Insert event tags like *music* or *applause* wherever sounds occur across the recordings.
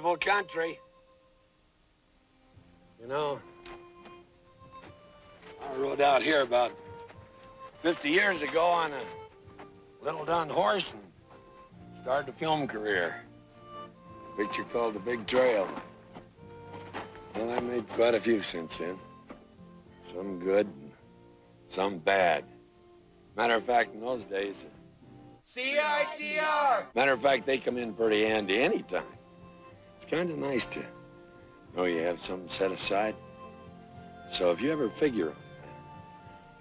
beautiful country. You know, I rode out here about 50 years ago on a little dun horse and started a film career. Picture called The Big Trail. Well, I made quite a few since then. Some good, some bad. Matter of fact, in those days, uh, CITR. Matter of fact, they come in pretty handy anytime kind of nice to know you have something set aside. So if you ever figure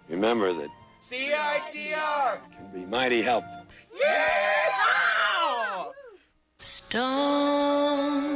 remember that CITR can be mighty helpful. Yeah! Stone.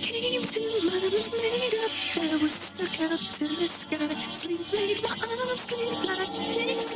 came to my made up. I was stuck up to the sky. Sleep like my arms, sleep like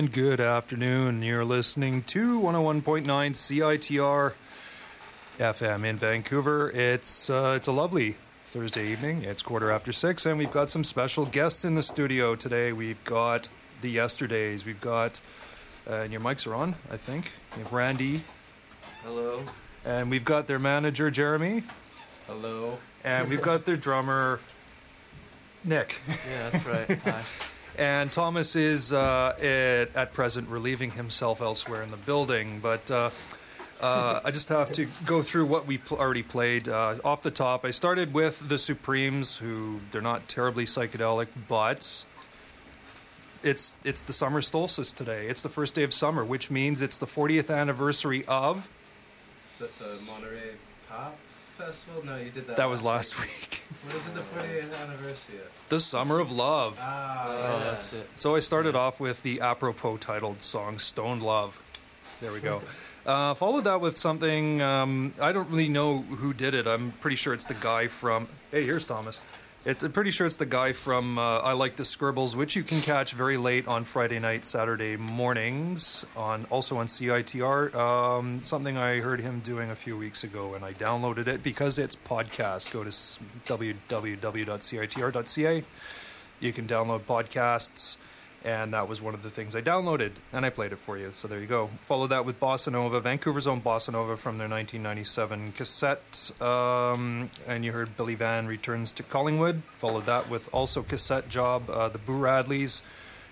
And good afternoon. You're listening to 101.9 CITR FM in Vancouver. It's uh, it's a lovely Thursday evening. It's quarter after six, and we've got some special guests in the studio today. We've got the Yesterdais. We've got, uh, and your mics are on, I think. We have Randy, Hello. and we've got their manager Jeremy, Hello. and we've got their drummer Nick. Yeah, that's right. *laughs* Hi. And Thomas is uh, at, at present relieving himself elsewhere in the building. But uh, uh, I just have to go through what we pl- already played. Uh, off the top, I started with the Supremes, who they're not terribly psychedelic, but it's it's the summer solstice today. It's the first day of summer, which means it's the 40th anniversary of. The Monterey Pop Festival? No, you did that. That was last week. week. What is it? The 40th anniversary. of? The Summer of Love. Ah, Oh, yeah. that's it. So I started off with the apropos titled song "Stoned Love." There we go. *laughs* Uh, followed that with something um, I don't really know who did it. I'm pretty sure it's the guy from. Hey, here's Thomas. It's I'm pretty sure it's the guy from uh, I Like the Scribbles, which you can catch very late on Friday night, Saturday mornings, on also on CITR. Um, something I heard him doing a few weeks ago, and I downloaded it because it's podcast. Go to www.citr.ca. You can download podcasts, and that was one of the things I downloaded, and I played it for you. So there you go. Follow that with Bossa Nova, Vancouver's own Bossa Nova from their 1997 cassette, um, and you heard Billy Van returns to Collingwood. Followed that with also cassette job, uh, the Boo Radleys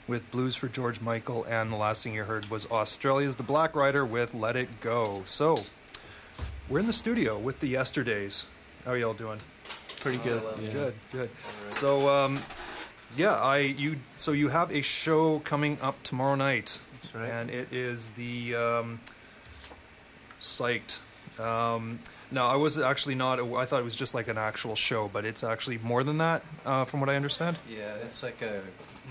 with Blues for George Michael, and the last thing you heard was Australia's The Black Rider with Let It Go. So we're in the studio with the Yesterdais. How are y'all doing? Pretty good. well, yeah. Good, good. So, um, yeah, I you so you have a show coming up tomorrow night, That's right. and it is the um, psyched. Um, no, I was actually not. I thought it was just like an actual show, but it's actually more than that, uh, from what I understand. Yeah, it's like a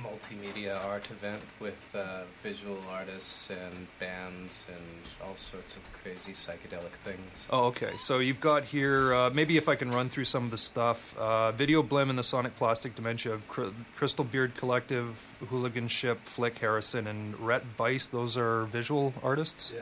multimedia art event with uh, visual artists and bands and all sorts of crazy psychedelic things. Oh, okay. So you've got here, uh, maybe if I can run through some of the stuff. Uh, Video Blim and the Sonic Plastic Dementia of Cr- Crystal Beard Collective, Hooliganship, Flick Harrison, and Rhett Bice. Those are visual artists? Yeah.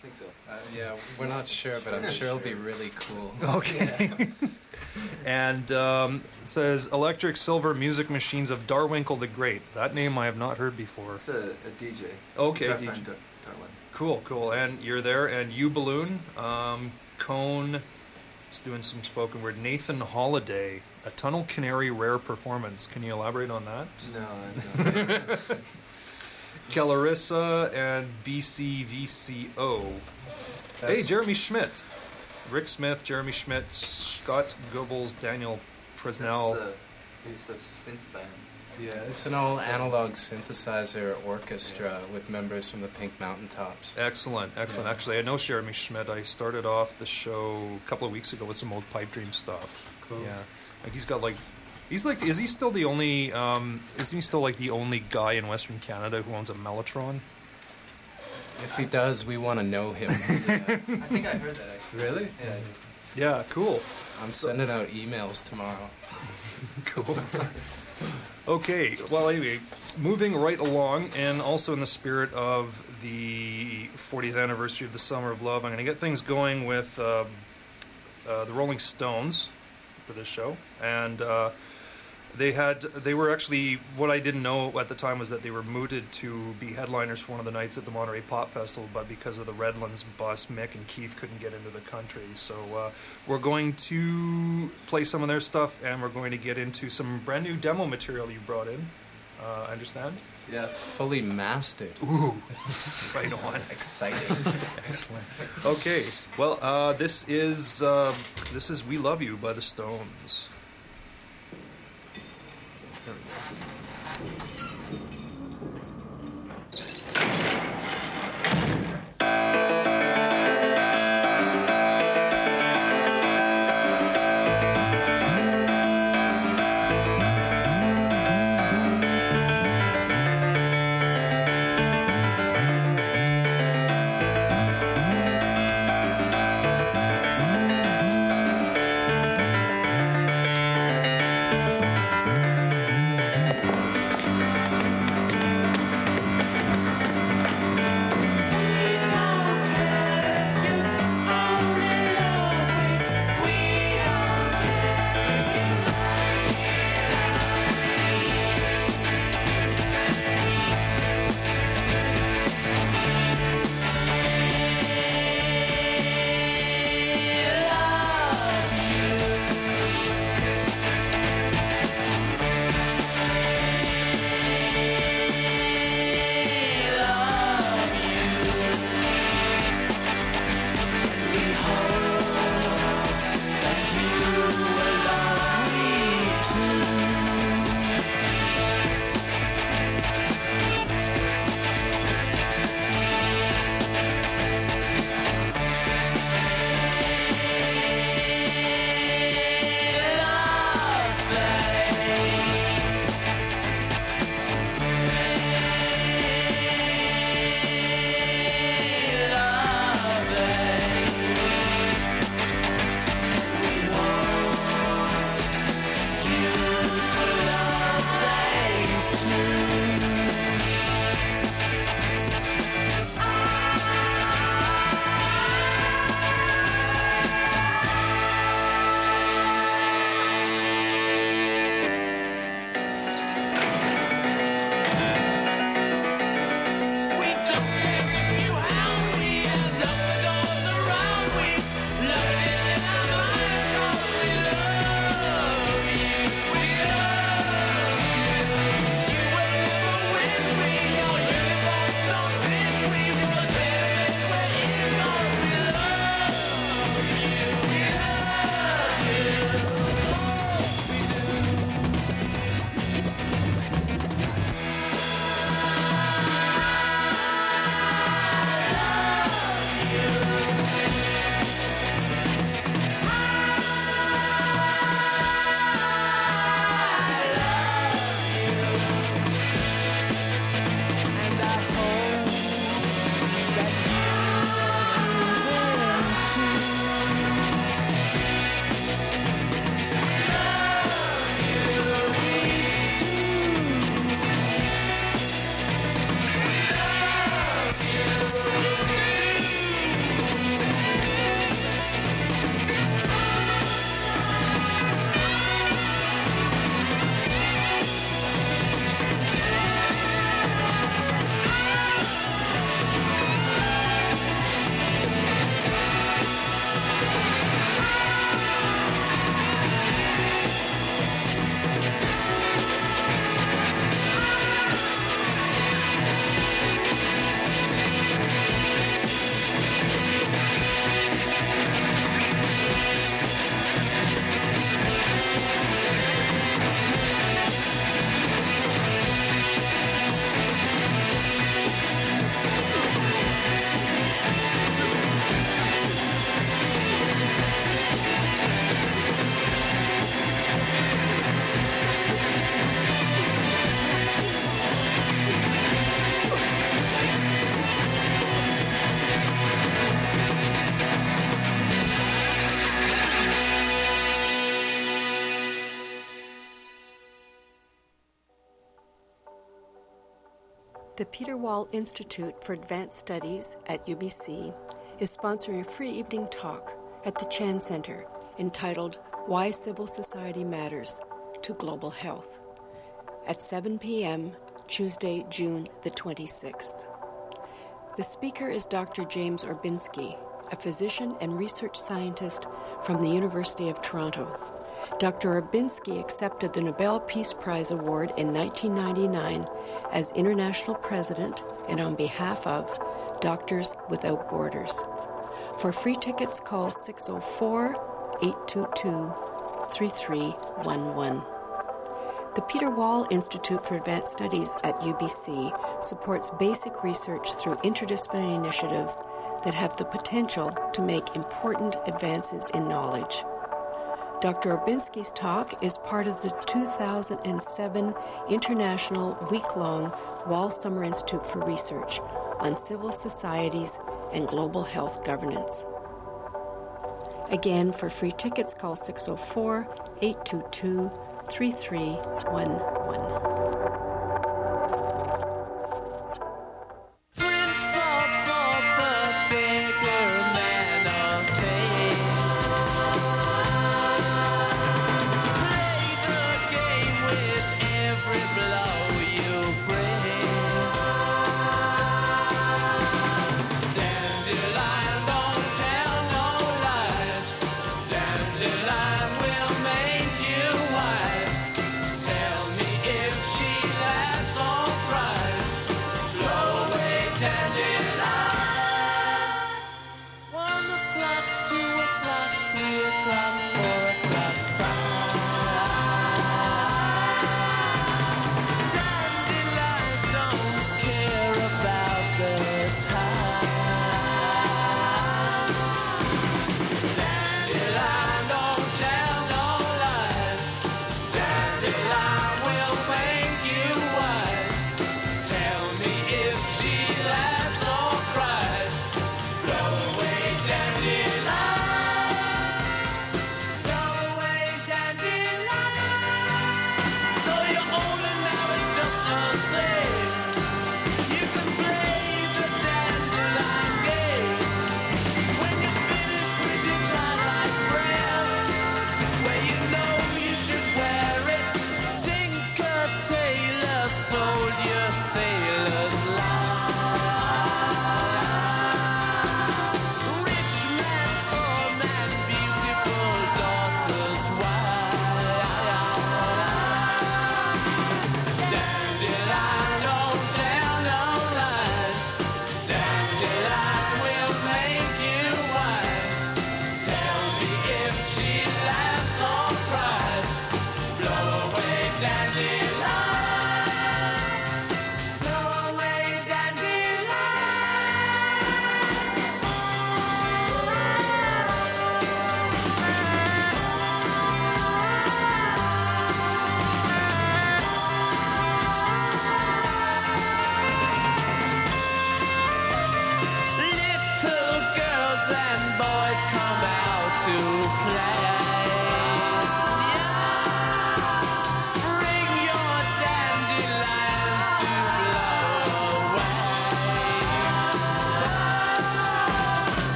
I think so. Uh, yeah, we're not sure, but I'm sure it'll be really cool. *laughs* Okay. *laughs* and um, it says Electric Silver Music Machines of Darwinkle the Great. That name I have not heard before. It's a, a DJ. Okay, It's our DJ. friend Dar- Darwin. Cool, cool. And you're there, and you balloon, um, Cone, is doing some spoken word. Nathan Holiday, a Tunnel Canary rare performance. Can you elaborate on that? No, I *laughs* know. Kellarissa and BCVCO. Hey, Jeremy Schmidt, Rick Smith, Jeremy Schmidt, Scott Goebbels, Daniel Presnell. It's, uh, it's a synth band. Yeah, it's an all analog synthesizer orchestra with members from the Pink Mountain Tops. Excellent, excellent. Yeah. Actually, I know Jeremy Schmidt. I started off the show a couple of weeks ago with some old Pipe Dream stuff. Cool. Yeah, like he's got like, he's like, is he still the only? Um, isn't he still like the only guy in Western Canada who owns a Mellotron? If he does, we want to know him. *laughs* I think I heard that actually. really? Yeah. Yeah, cool, I'm sending out emails tomorrow. *laughs* cool. okay, well, anyway, moving right along, and also in the spirit of the 40th anniversary of the Summer of Love, I'm going to get things going with uh, uh, the Rolling Stones for this show, and uh, they had they were actually what I didn't know at the time was that they were mooted to be headliners for one of the nights at the Monterey Pop Festival, but because of the Redlands bust, Mick and Keith couldn't get into the country, so uh, we're going to play some of their stuff, and we're going to get into some brand new demo material you brought in. Uh, I understand. Yeah. Fully mastered. Ooh, *laughs* right on. Exciting. *laughs* Excellent. Okay, well, uh, this is uh, this is "We Love You" by the Stones. Wall Institute for Advanced Studies at UBC is sponsoring a free evening talk at the Chan Center entitled Why Civil Society Matters to Global Health at 7 p.m. Tuesday, June the 26th. The speaker is Dr. James Orbinski, a physician and research scientist from the University of Toronto. Dr. Orbinski accepted the Nobel Peace Prize Award in 1999 as international president and on behalf of Doctors Without Borders. For free tickets, call 604 822 3311. The Peter Wall Institute for Advanced Studies at UBC supports basic research through interdisciplinary initiatives that have the potential to make important advances in knowledge. Dr. Orbinski's talk is part of the 2007 International Week Long Wall Summer Institute for Research on Civil Societies and Global Health Governance. Again, for free tickets, call 604 822 3311.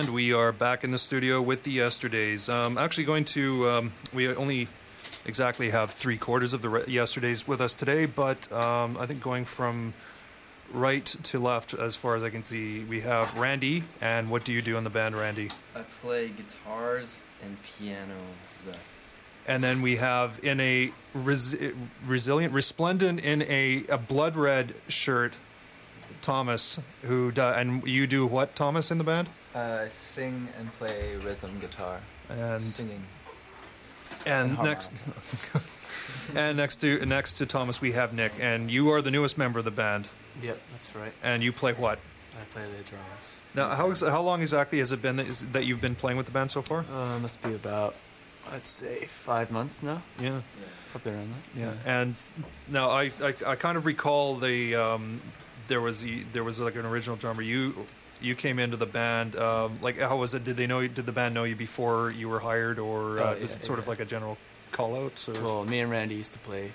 And we are back in the studio with the Yesterdais. Um, actually, going to um, we only exactly have three quarters of the re- Yesterdais with us today, but um, I think going from right to left, as far as I can see, we have Randy. And what do you do in the band, Randy? I play guitars and pianos. And then we have in a res- resilient, resplendent in a, a blood red shirt, Thomas. Who do, and you do what, Thomas, in the band? Uh, I sing and play rhythm guitar. And Singing. And And next, *laughs* and next to next to Thomas, we have Nick, and you are the newest member of the band, Yep, that's right. and you play what? I play the drums. Now, how ex- how long exactly has it been that, is, that you've been playing with the band so far? Uh, must be about, I'd say, five months now. Yeah, Probably around that. yeah. And now I, I, I kind of recall the um, there was the, there was like an original drummer. You you came into the band. Um, like how was it? Did they know? you- Did the band know you before you were hired, or uh, Oh, is yeah, it sort of like a general call out? Or? Well, me and Randy used to play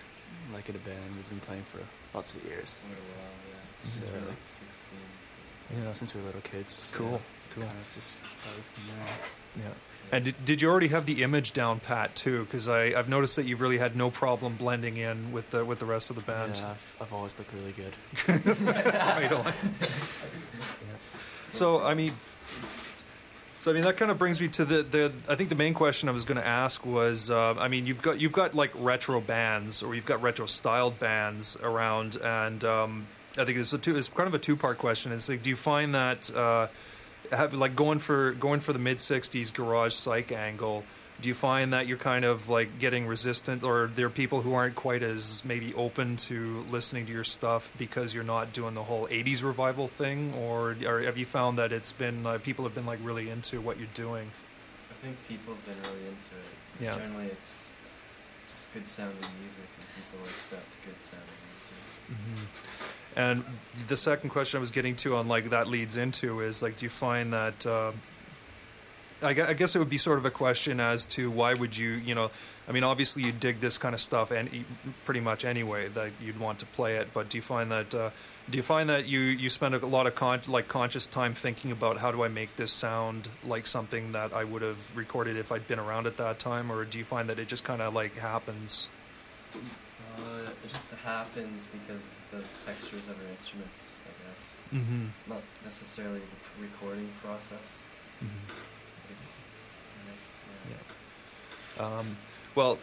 like in a band. We've been playing for lots of years. Quite a while, yeah. Since So- we were like 16. yeah. Since we were little kids. Cool, yeah, cool. Kind of just from there. Yeah. And did, did you already have the image down pat too? Because I've noticed that you've really had no problem blending in with the with the rest of the band. Yeah, I've, I've always looked really good. *laughs* right on. *laughs* *laughs* So I mean, so I mean that kind of brings me to the, the I think the main question I was going to ask was uh, I mean you've got you've got like retro bands or you've got retro styled bands around and um, I think it's a two it's kind of a two part question. It's like do you find that uh, have like going for going for the mid '60s garage psych angle? Do you find that you're kind of like getting resistant, or there are people who aren't quite as maybe open to listening to your stuff because you're not doing the whole '80s revival thing, or, or have you found that it's been uh, people have been like really into what you're doing? I think people have been really into it Yeah. Generally, it's just good sounding music, and people accept good sounding music. And the second question I was getting to on like that leads into is like, do you find that? Uh, I, I guess it would be sort of a question as to why would you, you know, I mean, obviously you dig this kind of stuff and pretty much anyway that you'd want to play it. But do you find that? Uh, do you find that you you spend a lot of con- like conscious time thinking about how do I make this sound like something that I would have recorded if I'd been around at that time, or do you find that it just kind of like happens? Uh, it just happens because of the textures of our instruments, I guess. Mm-hmm. Not necessarily the recording process. It's, guess, yeah. Um, well,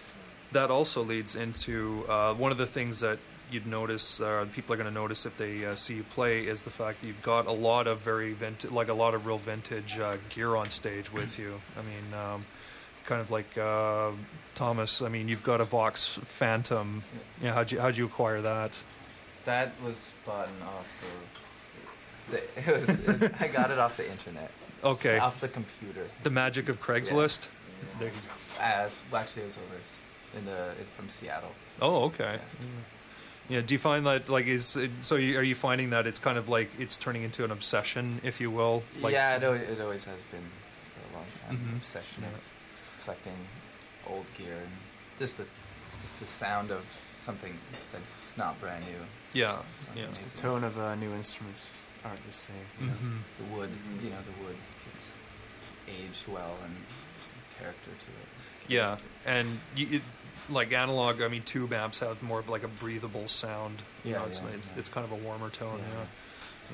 that also leads into uh, one of the things that you'd notice, uh, people are going to notice if they uh, see you play, is the fact that you've got a lot of very vintage, like a lot of real vintage uh, gear on stage with you. I mean, um, kind of like uh, Thomas. I mean, you've got a Vox Phantom. Yeah, how'd you how'd you acquire that? That was bought off of. The, *laughs* it was, it was, I got it off the internet. Okay, Off the computer. the magic of Craigslist. There you go. Uh, well, actually, it was over s- in the from Seattle. Oh, okay. Yeah. Do you find that like is it, so? You, are you finding that it's kind of like it's turning into an obsession, if you will? Like, yeah, it, al- it always has been for a long time. Mhm. Obsession Yeah. of collecting old gear and just the just the sound of something that's not brand new. Yeah. Sounds Yeah. The tone of uh, new instruments just aren't the same. You know? Mhm. The wood, you know, the wood gets aged well and character to it. Yeah, and you, it, like analog, I mean, tube amps have more of like a breathable sound. You Yeah, know, it's, yeah, it's, yeah. it's kind of a warmer tone. Yeah.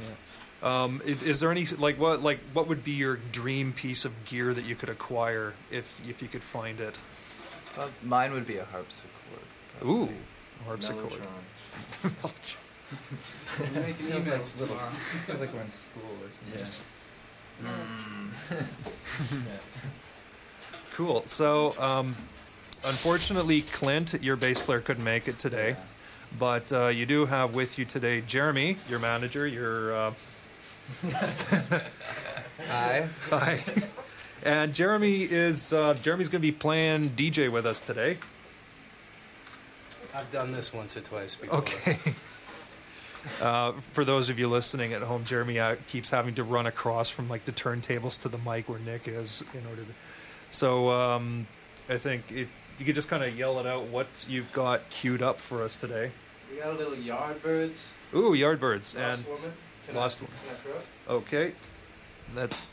Yeah. yeah. Um, is, is there any like what like what would be your dream piece of gear that you could acquire if if you could find it? Well, mine would be a harpsichord. Ooh, probably. Harpsichord. Mellotron. *laughs* It *laughs* feels like little, feels like we're in school or something. *laughs* Cool. So, um, unfortunately, Clint, your bass player, couldn't make it today, Yeah. but uh, you do have with you today Jeremy, your manager. Your uh, Hi. hi. And Jeremy is uh, Jeremy's going to be playing DJ with us today. I've done this once or twice before. Okay. *laughs* Uh, for those of you listening at home, Jeremy uh, keeps having to run across from like the turntables to the mic where Nick is in order to. So um, I think if you could just kind of yell it out what you've got queued up for us today. We got a little Yardbirds. Ooh, Yardbirds and Lost Woman. Can Lost I, Woman. Can I throw it? okay, that's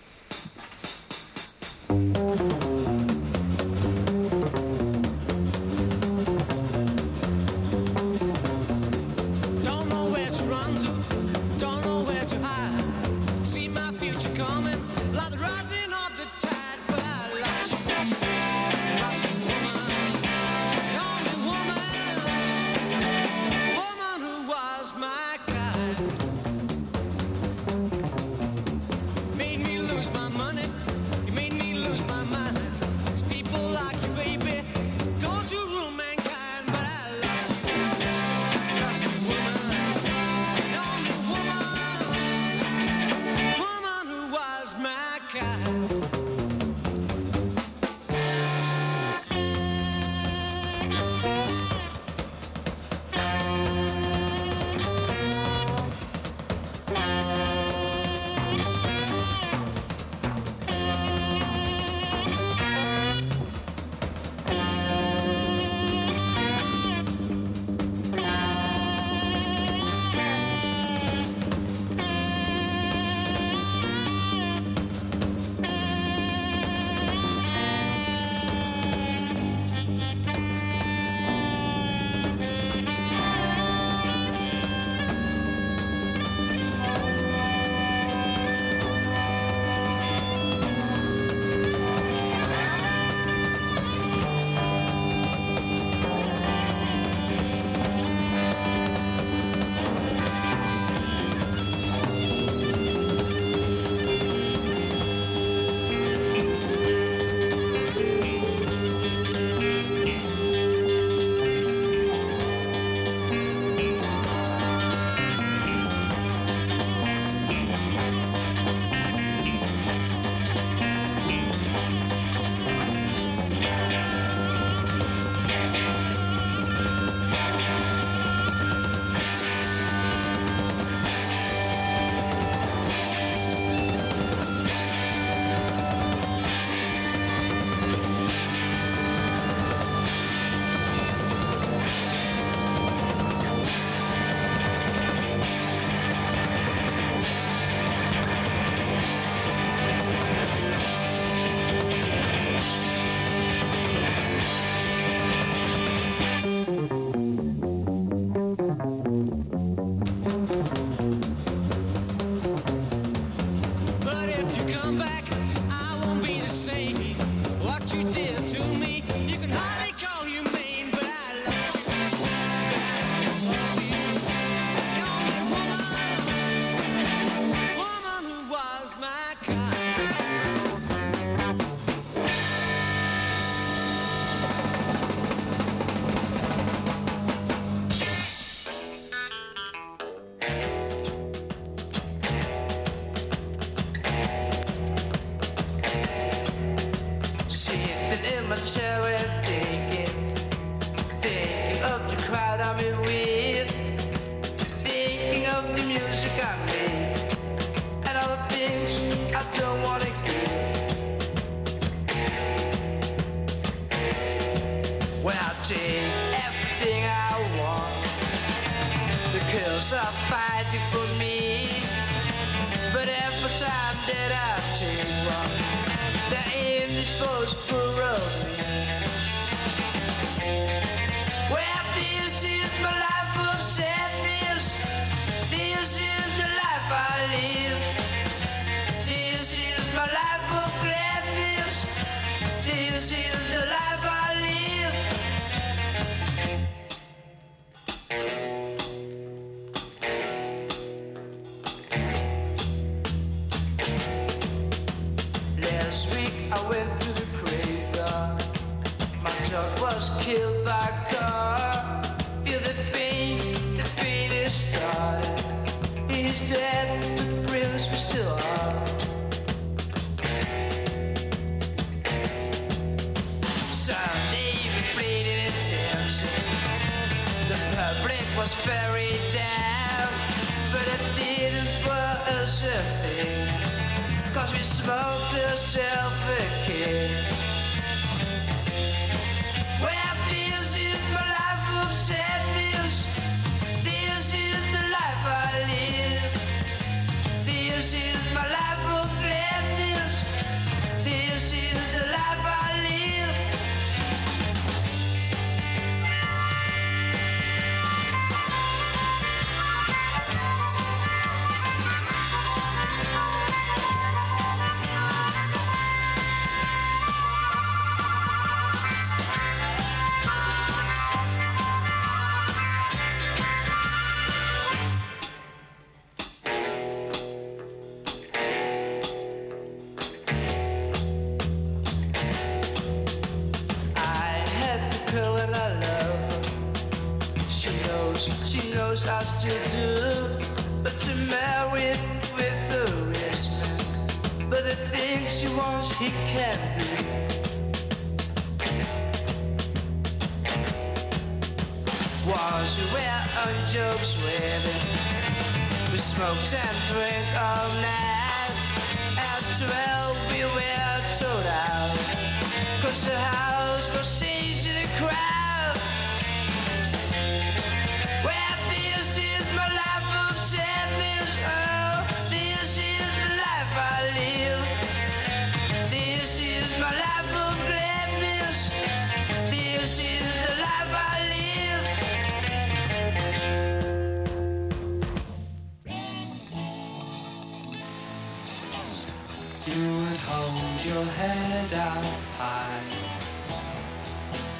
high.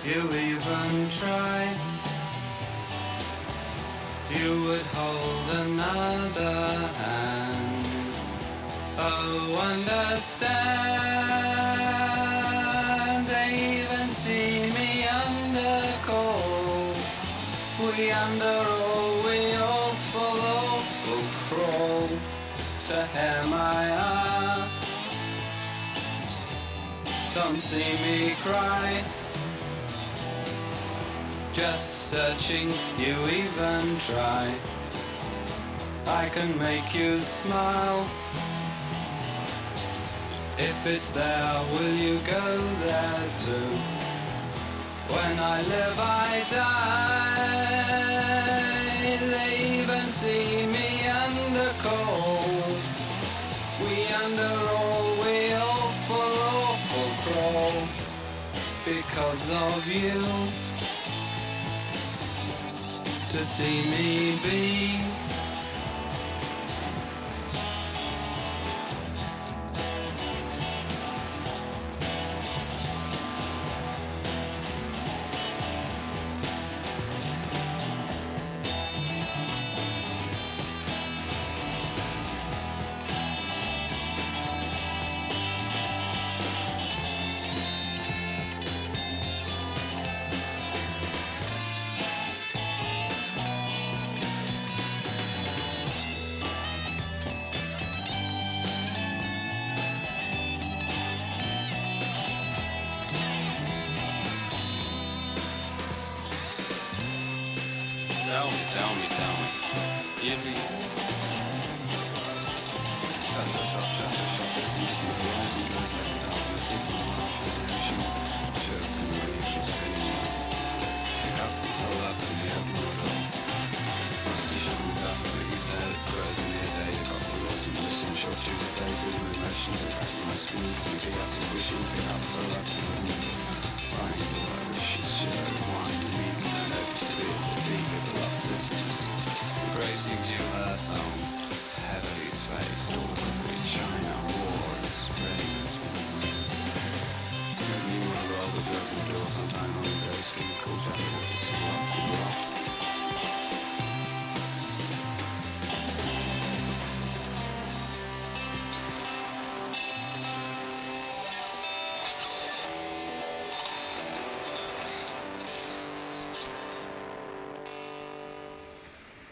You even try. You would hold another hand. Oh, understand. Don't see me cry. Just searching, you even try. I can make you smile. If it's there, will you go there too? When I live, I die. They even see me under cold. We under all, because of you. To see me be.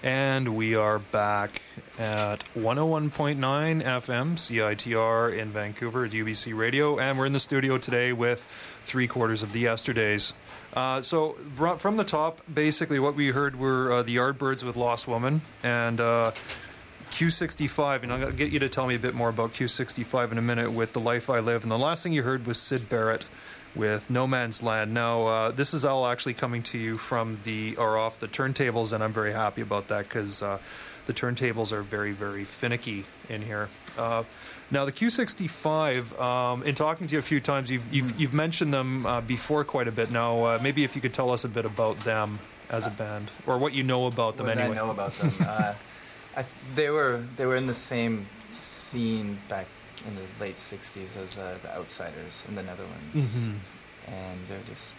And we are back at 101.9 FM, CITR in Vancouver at UBC Radio. And we're in the studio today with three quarters of the Yesterdais. Uh, so, from the top, basically what we heard were uh, the Yardbirds with Lost Woman and uh, Q65. And I'll get you to tell me a bit more about Q65 in a minute with The Life I Live. And the last thing you heard was Syd Barrett with No Man's Land. Now, uh, this is all actually coming to you from the or off the turntables, and I'm very happy about that because uh, the turntables are very, very finicky in here. Uh, now, the Q65. Um, in talking to you a few times, you've you've, you've mentioned them uh, before quite a bit. Now, uh, maybe if you could tell us a bit about them as a band, or what you know about them what anyway. I know about them. *laughs* uh, I, th- they were they were in the same scene back in the late '60s as uh, the Outsiders in the Netherlands, Mhm. and they're just.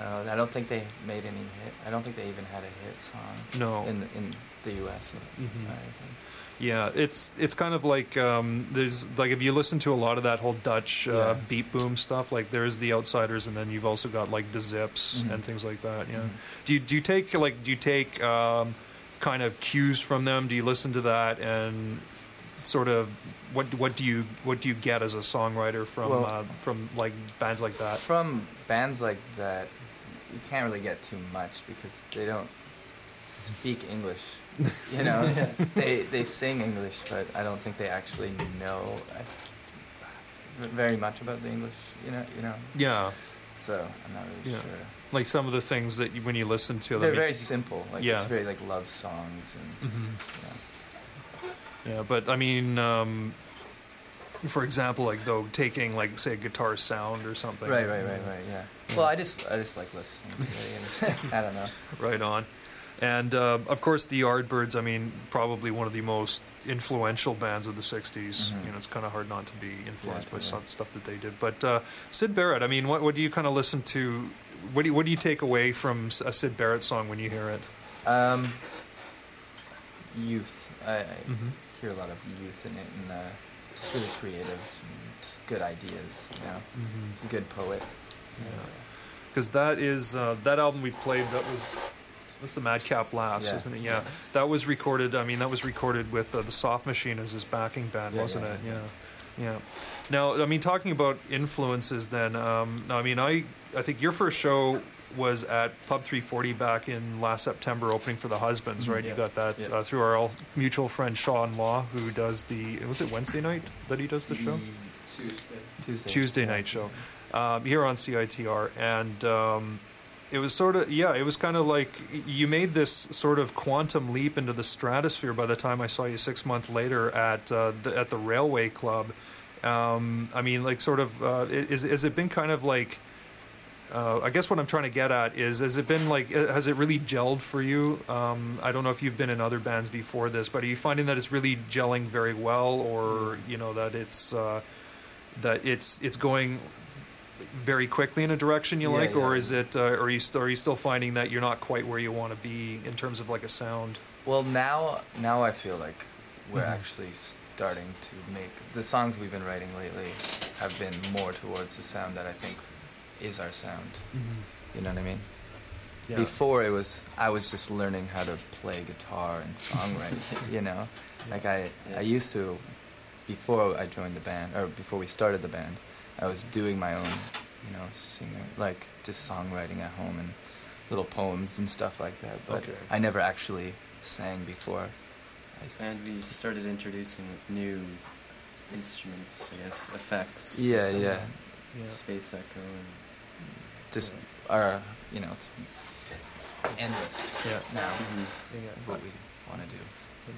Uh, I don't think they made any hit. I don't think they even had a hit song. No. In in the U.S. Mhm. anything. Yeah, it's it's kind of like um, there's like if you listen to a lot of that whole Dutch uh, Yeah. beat boom stuff, like there's the Outsiders, and then you've also got like the Zipps Mhm. and things like that. Yeah. Mhm. Do you do you take like do you take um, kind of cues from them? Do you listen to that and sort of what what do you what do you get as a songwriter from Well- uh, from like bands like that? From bands like that, you can't really get too much because they don't speak English. You know, *laughs* they they sing English, but I don't think they actually know uh, very much about the English. You know, you know. Yeah. So I'm not really Yeah. sure. Like some of the things that you, when you listen to them, They're very simple. Like yeah. it's very like love songs and. Mhm. you know. Yeah, but I mean, um, for example, like though taking like say a guitar sound or something. Right, right, right, right. Yeah. Well, I just I just like listening. To it. *laughs* I don't know. Right on. And uh, of course, the Yardbirds. I mean, probably one of the most influential bands of the '60s. Mhm. You know, it's kind of hard not to be influenced by totally. some stuff that they did. But uh, Syd Barrett. I mean, what, what do you kind of listen to? What do you, what do you take away from a Syd Barrett song when you hear it? Um, youth. I, I Mhm. Hear a lot of youth in it, and uh, just really creative, and just good ideas. You know, Mhm. he's a good poet. because that is uh, that album we played. That was that's the Madcap Laughs, Yeah. isn't it? Yeah, that was recorded. I mean, that was recorded with uh, the Soft Machine as his backing band, Yeah, wasn't yeah, it? Yeah, yeah. Now, I mean, talking about influences, then. Um, I mean, I I think your first show was at Pub 340 back in last September, opening for the Husbands, Mhm. right? You got that Yeah. uh, through our mutual friend Sean Law, who does the was it Wednesday night that he does the show? Tuesday. Tuesday. Tuesday yeah. night show um, here on CITR, and um, it was sort of yeah, it was kind of like you made this sort of quantum leap into the stratosphere. By the time I saw you six months later at uh, the, at the Railway Club, um, I mean, like sort of uh, is has it been kind of like. Uh, I guess what I'm trying to get at is, has it been like, uh, has it really gelled for you? Um, I don't know if you've been in other bands before this, but are you finding that it's really gelling very well, or you know that it's uh, that it's it's going very quickly in a direction you Yeah, like, or is it, uh, or are you, st- are you still finding that you're not quite where you want to be in terms of like a sound? Well, now now I feel like we're Mhm. actually starting to make the songs we've been writing lately have been more towards the sound that I think is our sound. Mm-hmm. You know what I mean? Yeah. Before it was I was just learning how to play guitar and songwriting. *laughs* you know, like I I used to before I joined the band or before we started the band, I was doing my own, you know, singing like just songwriting at home and little poems and stuff like that. But Okay. I never actually sang before. And we started introducing new instruments, I guess, effects. Yeah, some yeah. Space echo and just our, you know, it's endless Yeah. now. Mhm. What we want to do.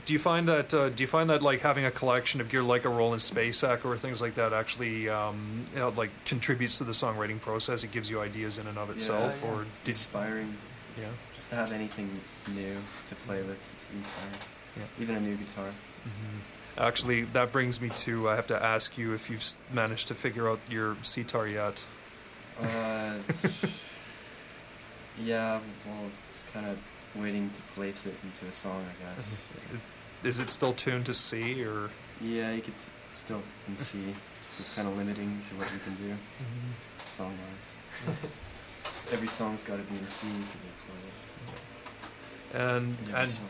Do you find that? Uh, do you find that like having a collection of gear like a Roland Space Echo or things like that actually um, you know, like contributes to the songwriting process? It gives you ideas in and of itself, yeah. or did inspiring. yeah? Just to have anything new to play with, it's inspiring. Yeah. Even a new guitar. Mm-hmm. Actually, that brings me to I have to ask you if you've managed to figure out your sitar yet. Uh, *laughs* yeah, well, just kind of waiting to place it into a song, I guess. Is, is it still tuned to C or? Yeah, you could t- still in C, so it's kind of limiting to what you can do song wise. so *laughs* every song's got to be in C to be played. And and mm.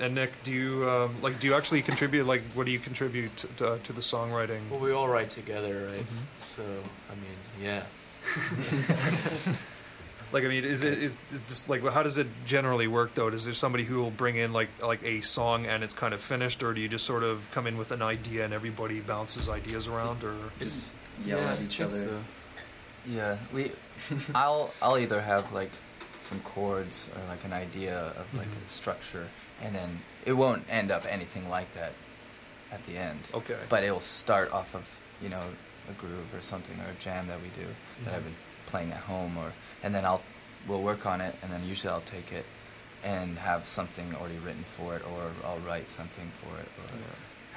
And Nick, do you um, like do you actually contribute? Like, what do you contribute to, to, to the songwriting? Well, we all write together, right? Mhm. So, I mean, yeah. *laughs* Like, I mean, is it is this like how does it generally work though? Is there somebody who will bring in like like a song and it's kind of finished, or do you just sort of come in with an idea and everybody bounces ideas around, or It's yell Yeah, at each think other. so. Yeah, we. *laughs* I'll I'll either have like some chords or like an idea of like Mhm. a structure, and then it won't end up anything like that at the end. Okay. But it will start off of you know a groove or something or a jam that we do that I've Mhm. been playing at home, or and then I'll we'll work on it, and then usually I'll take it and have something already written for it, or I'll write something for it, or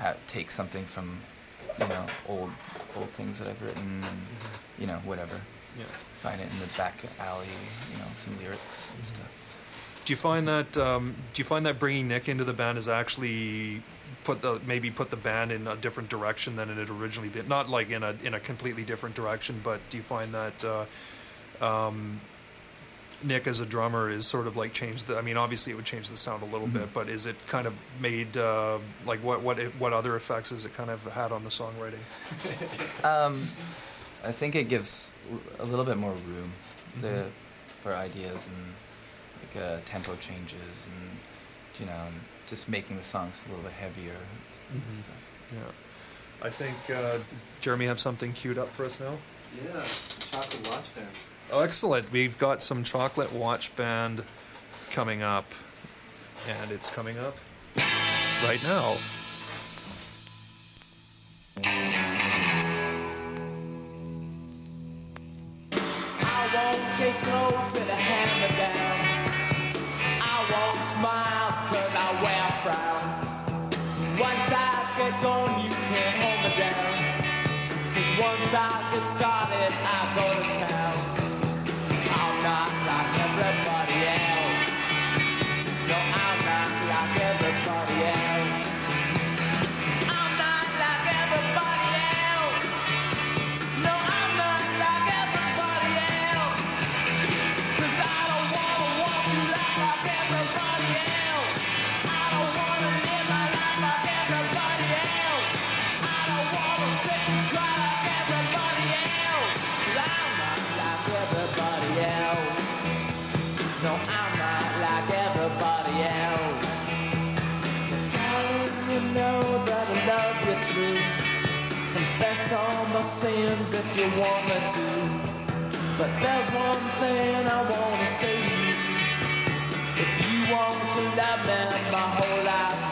ha- take something from you know old old things that I've written, and you know whatever. Yeah. Find it in the back alley, you know, some lyrics and stuff. Do you find that um, do you find that bringing Nick into the band has actually put the maybe put the band in a different direction than it had originally been? Not like in a in a completely different direction, but do you find that uh, um, Nick as a drummer is sort of like changed the. I mean, obviously it would change the sound a little Mhm. bit, but is it kind of made uh, like what what what other effects has it kind of had on the songwriting? *laughs* Um, I think it gives a little bit more room the, Mhm. for ideas and like uh, tempo changes and you know just making the songs a little bit heavier and Mhm. stuff. Yeah, I think uh, Jeremy have something queued up for us now. Yeah, chocolate watch band. Oh, excellent! We've got some chocolate watch band coming up, and it's coming up right now. I won't take clothes with a hammer down. Smile cause I wear a frown. Once I get going, you can't hold me down. Cause once I get started, I if you want me to. But there's one thing I wanna say to you. If you want to love me my whole life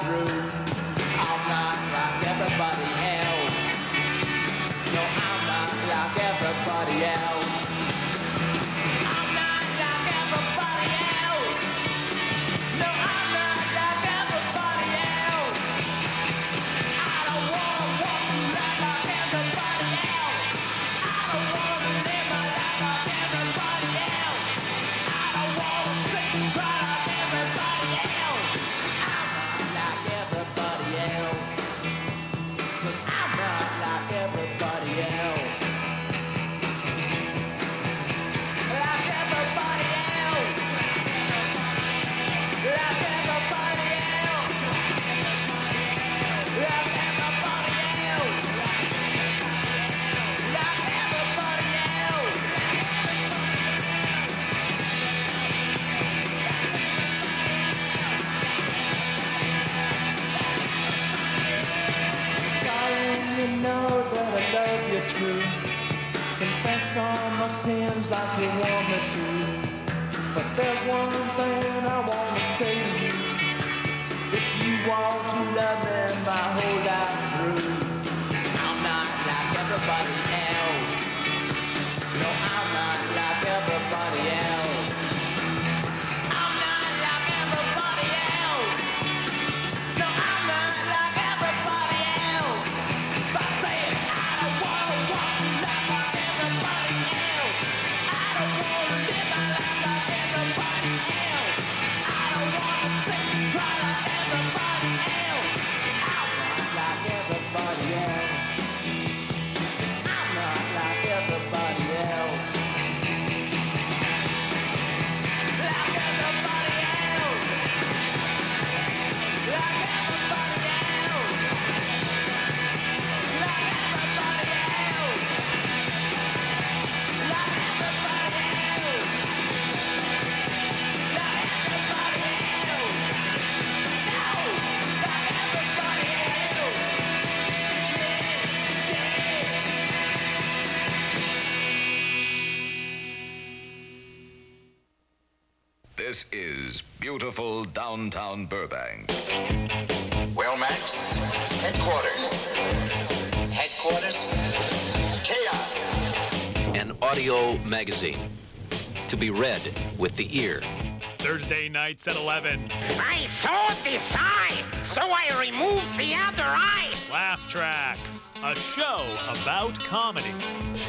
beautiful downtown Burbank. Well, Max, headquarters. Headquarters? Chaos. An audio magazine to be read with the ear. Thursday nights at 11. I saw this eye, so I removed the other eye. Laugh Tracks, a show about comedy.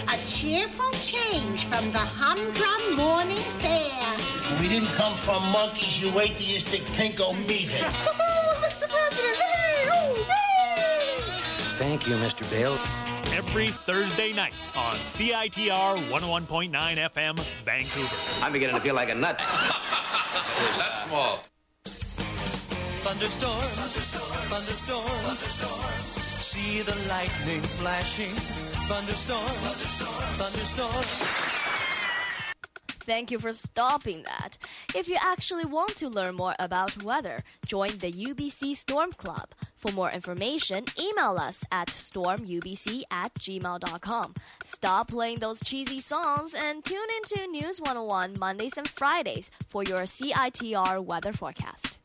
A cheerful change from the humdrum morning fare. We didn't come from monkeys, you atheistic pinko meathead. *laughs* Mr. President, hey, oh, yay! Thank you, Mr. Bale. every Thursday night on CITR 101.9 FM, Vancouver. I'm beginning to feel like a nut. *laughs* That's small. Thunderstorms, thunderstorms, See the lightning flashing. Thunderstorms, thunderstorms. Thank you for stopping that. If you actually want to learn more about weather, join the UBC Storm Club. For more information, email us at stormubc at gmail.com. Stop playing those cheesy songs and tune into News 101 Mondays and Fridays for your CITR weather forecast.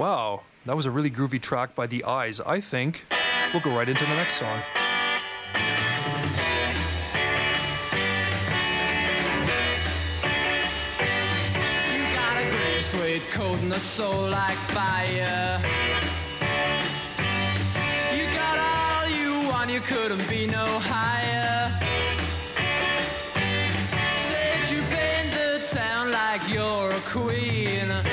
Wow, that was a really groovy track by The Eyes. I think we'll go right into the next song. You got a gray suede coat and a soul like fire. You got all you want, you couldn't be no higher. Said you paint the town like you're a queen.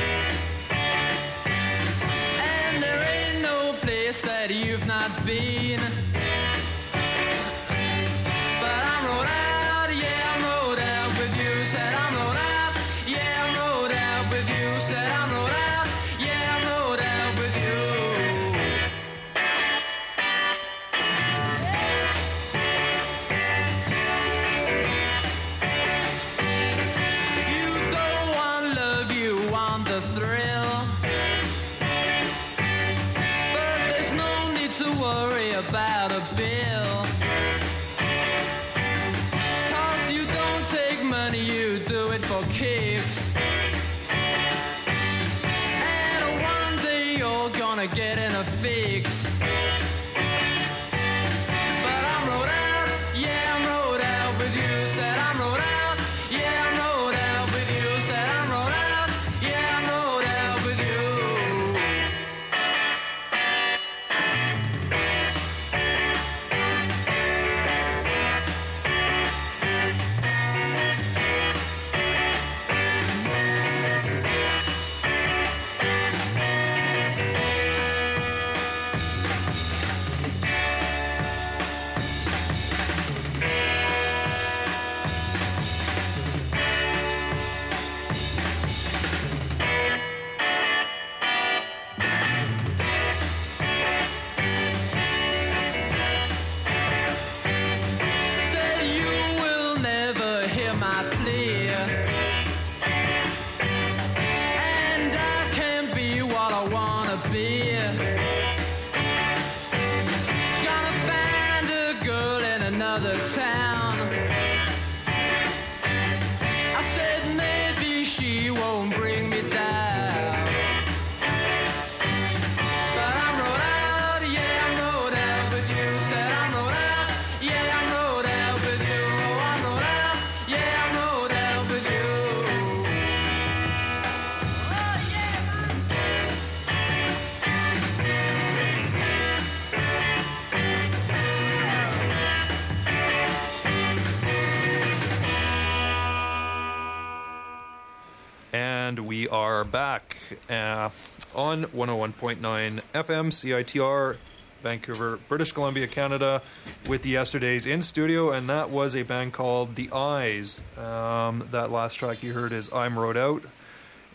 Back uh, on 101.9 FM CITR, Vancouver, British Columbia, Canada, with Yesterdais in studio, and that was a band called The Eyes. Um, that last track you heard is I'm Rowed Out.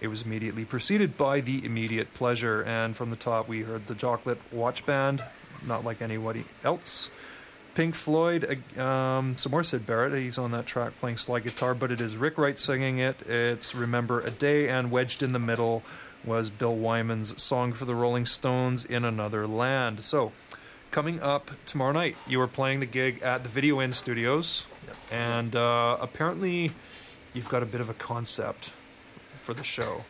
It was immediately preceded by The Immediate Pleasure, and from the top we heard the Chocolate Watch Band, not like anybody else. Pink Floyd, um, some more Syd Barrett. He's on that track playing slide guitar, but it is Rick Wright singing it. It's Remember a Day, and wedged in the middle was Bill Wyman's song for the Rolling Stones, In Another Land. So, coming up tomorrow night, you are playing the gig at the Video In Studios, and uh, apparently you've got a bit of a concept for the show.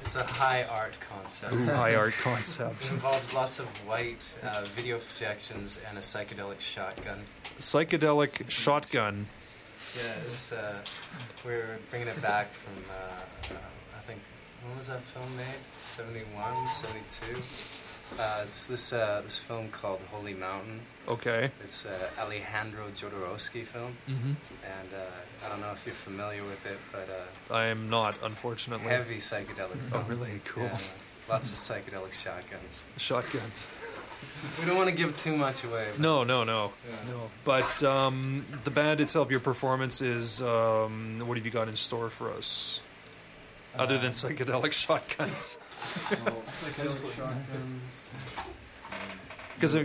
It's a high art concept. Ooh, high art concept. it involves lots of white uh, video projections and a psychedelic shotgun. Psychedelic shotgun. Yeah, it's uh, we're bringing it back from uh, uh, I think when was that film made? 71, 72? Uh, it's this uh, this film called Holy Mountain. Okay. It's uh, Alejandro Jodorowsky film, mm-hmm. and uh, I don't know if you're familiar with it, but uh, I am not, unfortunately. heavy psychedelic. Oh, film. really? Cool. Yeah, lots of psychedelic shotguns. Shotguns. *laughs* We don't want to give too much away. No, no, no, Yeah. no. But um, the band itself, your performance is. Um, what have you got in store for us? Other than Uh, psychedelic *laughs* shotguns. Well, psychedelic shotguns. Because,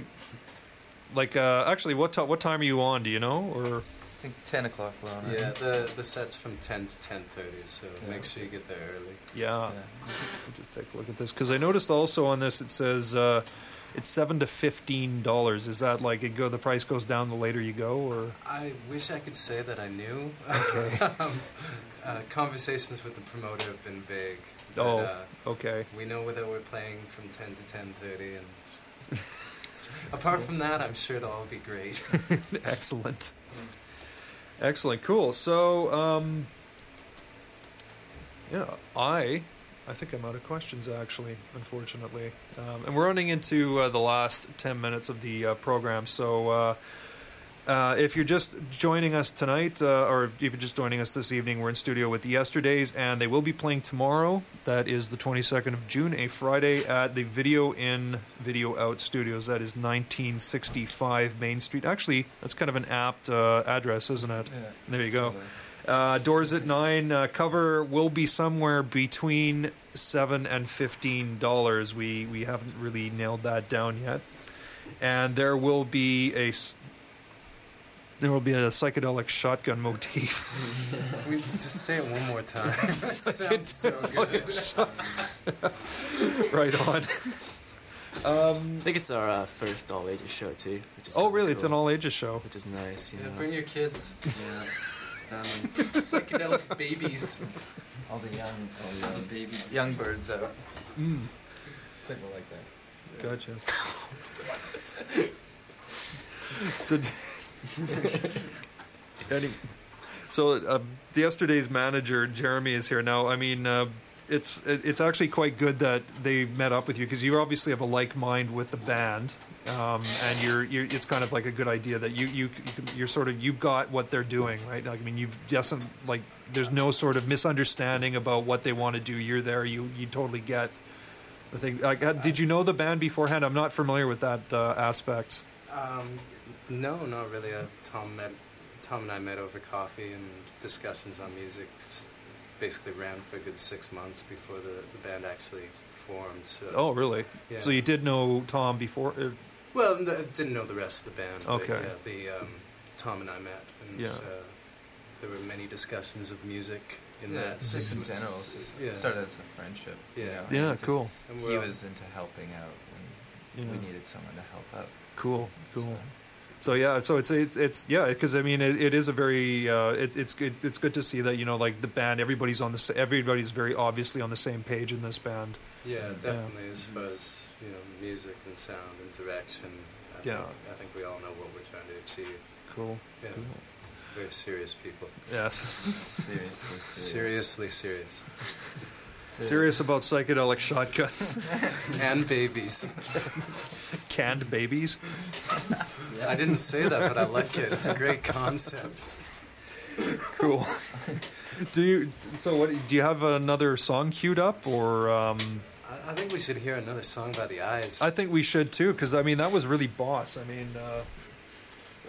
like, uh, actually, what ti what time are you on? Do you know? Or I think 10 o'clock we're on. Yeah, right? the the set's from ten to ten thirty, so make sure you get there early. yeah, I'll just take a look at this because I noticed also on this it says uh, it's seven to fifteen dollars. Is that like it go? The price goes down the later you go, or I wish I could say that I knew. Okay. *laughs* um, uh, conversations with the promoter have been vague. But, Oh, uh, okay. We know whether we're playing from 10 to 10.30 and *laughs* apart from that, I'm sure it'll all be great. *laughs* excellent, *laughs* excellent, cool. So, um, yeah, I, I think I'm out of questions actually, unfortunately, um, and we're running into uh, the last ten minutes of the uh, program. So. Uh, if you're just joining us tonight, uh, or if you're just joining us this evening, we're in studio with the Yesterdais, and they will be playing tomorrow. That is the 22nd of June, a Friday, at the Video In, Video Out Studios. That is 1965 Main Street. Actually, that's kind of an apt uh, address, isn't it? Yeah, there you go. Uh, doors at nine. Uh, cover will be somewhere between seven and fifteen dollars. We we haven't really nailed that down yet. And there will be a there will be a psychedelic shotgun motif. we need to say it one more time. *laughs* it sounds so good. right on. Um, I think it's our uh, first all ages show too. Which is oh, kinda really? It's an all ages show. Which is nice. You Yeah, know. bring your kids. Yeah. Families. Psychedelic babies. All the young, all the young baby young birds out. Mm. People like that. Gotcha. *laughs* so, d- any, so uh, Yesterdais' manager Jeremy is here now. I mean, uh, it's it, it's actually quite good that they met up with you because you obviously have a like mind with the band, um, and you're, you're it's kind of like a good idea that you you you can- you're sort of you got what they're doing right. Like, I mean, you've just like there's no sort of misunderstanding about what they want to do. You're there. You you totally get the thing. Like, uh, did you know the band beforehand? I'm not familiar with that uh, aspect. Um, no, not really. Uh, Tom met, Tom and I met over coffee and discussions on music. Basically, ran for a good six months before the, the band actually formed. So, Oh, really? Yeah. So you did know Tom before? Uh, Well, n- didn't know the rest of the band. but Okay. yeah, the um, Tom and I met, and Yeah. uh, there were many discussions of music in yeah, that. just six in general, it's just, yeah. it started as a friendship. you Yeah. know, Yeah, it's just- cool. He was into helping out when we needed someone to help out. Cool, cool. So yeah, so it's it's, it's yeah, because I mean it, it is a very uh, it, it's good it's good to see that you know like the band everybody's on the sa- everybody's very obviously on the same page in this band. Yeah, definitely. As far as you know, music and sound and direction. I Yeah. Think, I think we all know what we're trying to achieve. Cool. Yeah. cool. Very serious people. Yes. *laughs* Seriously serious. Seriously serious. *laughs* Serious about psychedelic shotguns *laughs* and babies. *laughs* Canned babies. I didn't say that, but I like it. It's a great concept. Cool. do you so what do you have another song queued up or um I, I think we should hear another song by the Eyes. I think we should too, because I mean that was really boss. I mean, uh,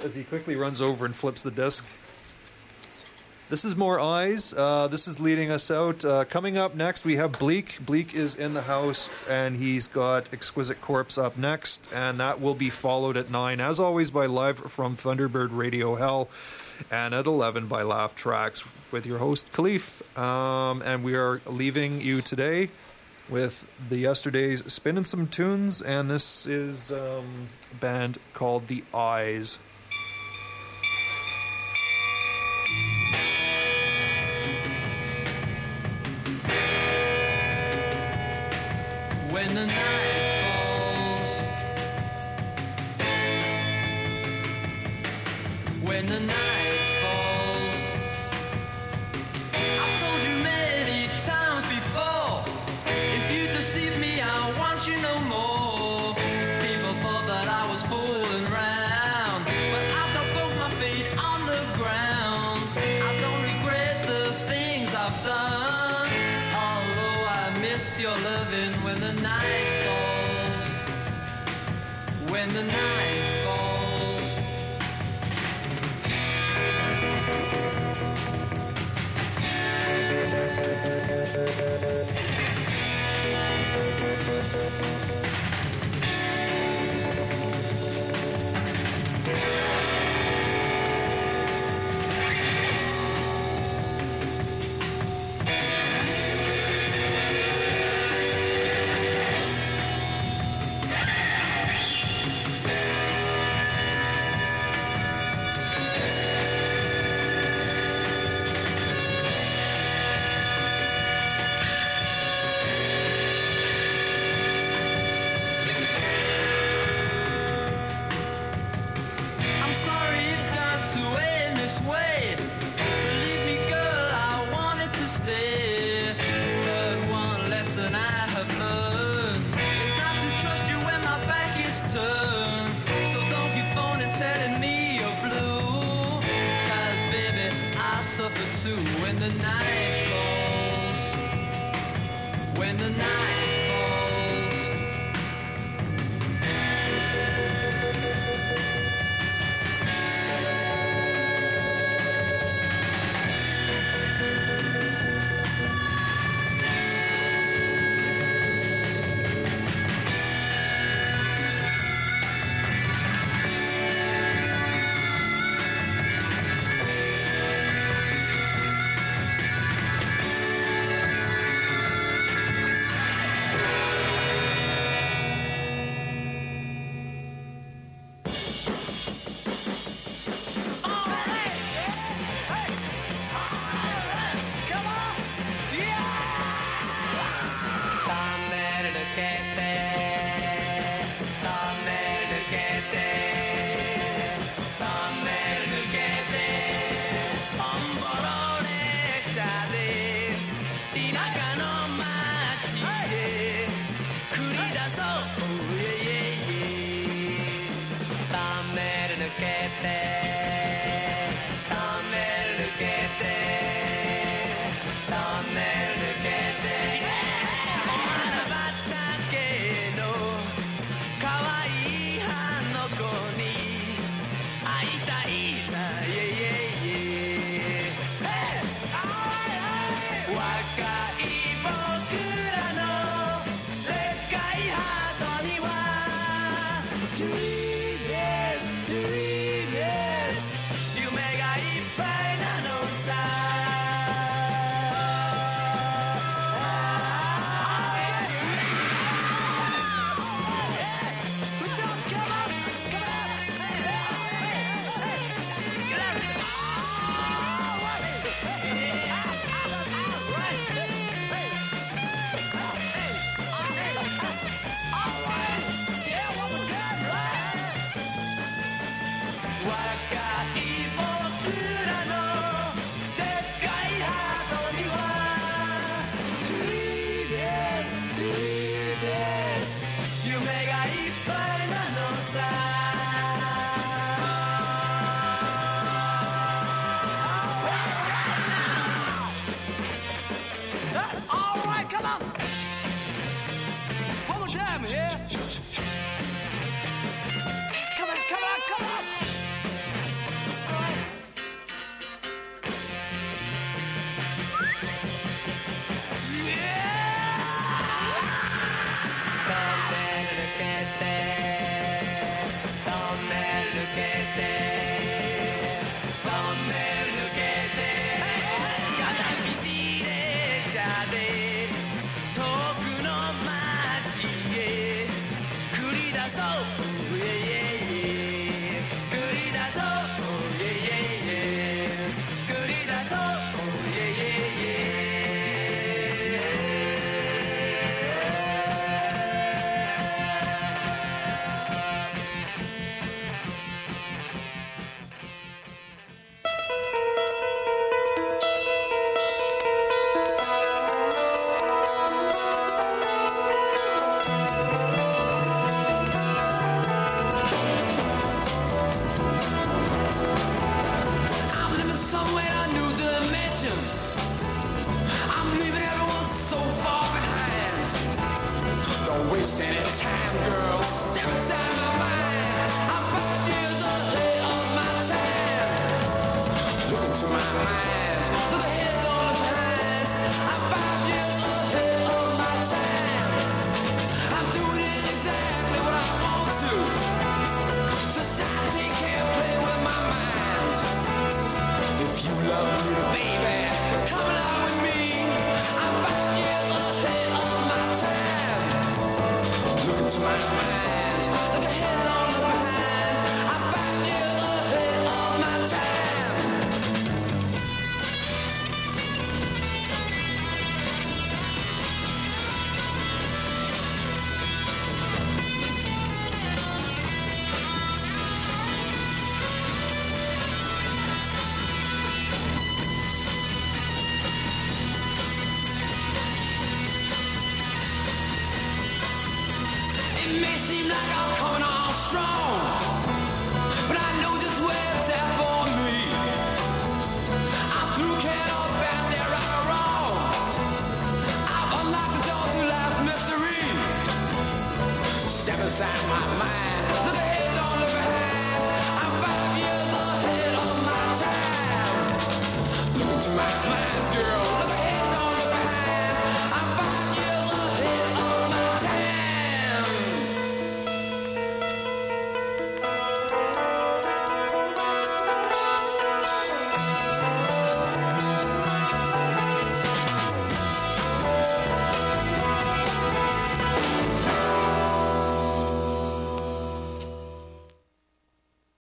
as he quickly runs over and flips the disc. This is more eyes. Uh, this is leading us out. Uh, coming up next, we have Bleak. Bleak is in the house, and he's got Exquisite Corpse up next, and that will be followed at nine, as always, by live from Thunderbird Radio Hell, and at eleven by Laugh Tracks with your host Khalif. Um, and we are leaving you today with the Yesterdais spinning some tunes, and this is um, a band called The Eyes. The night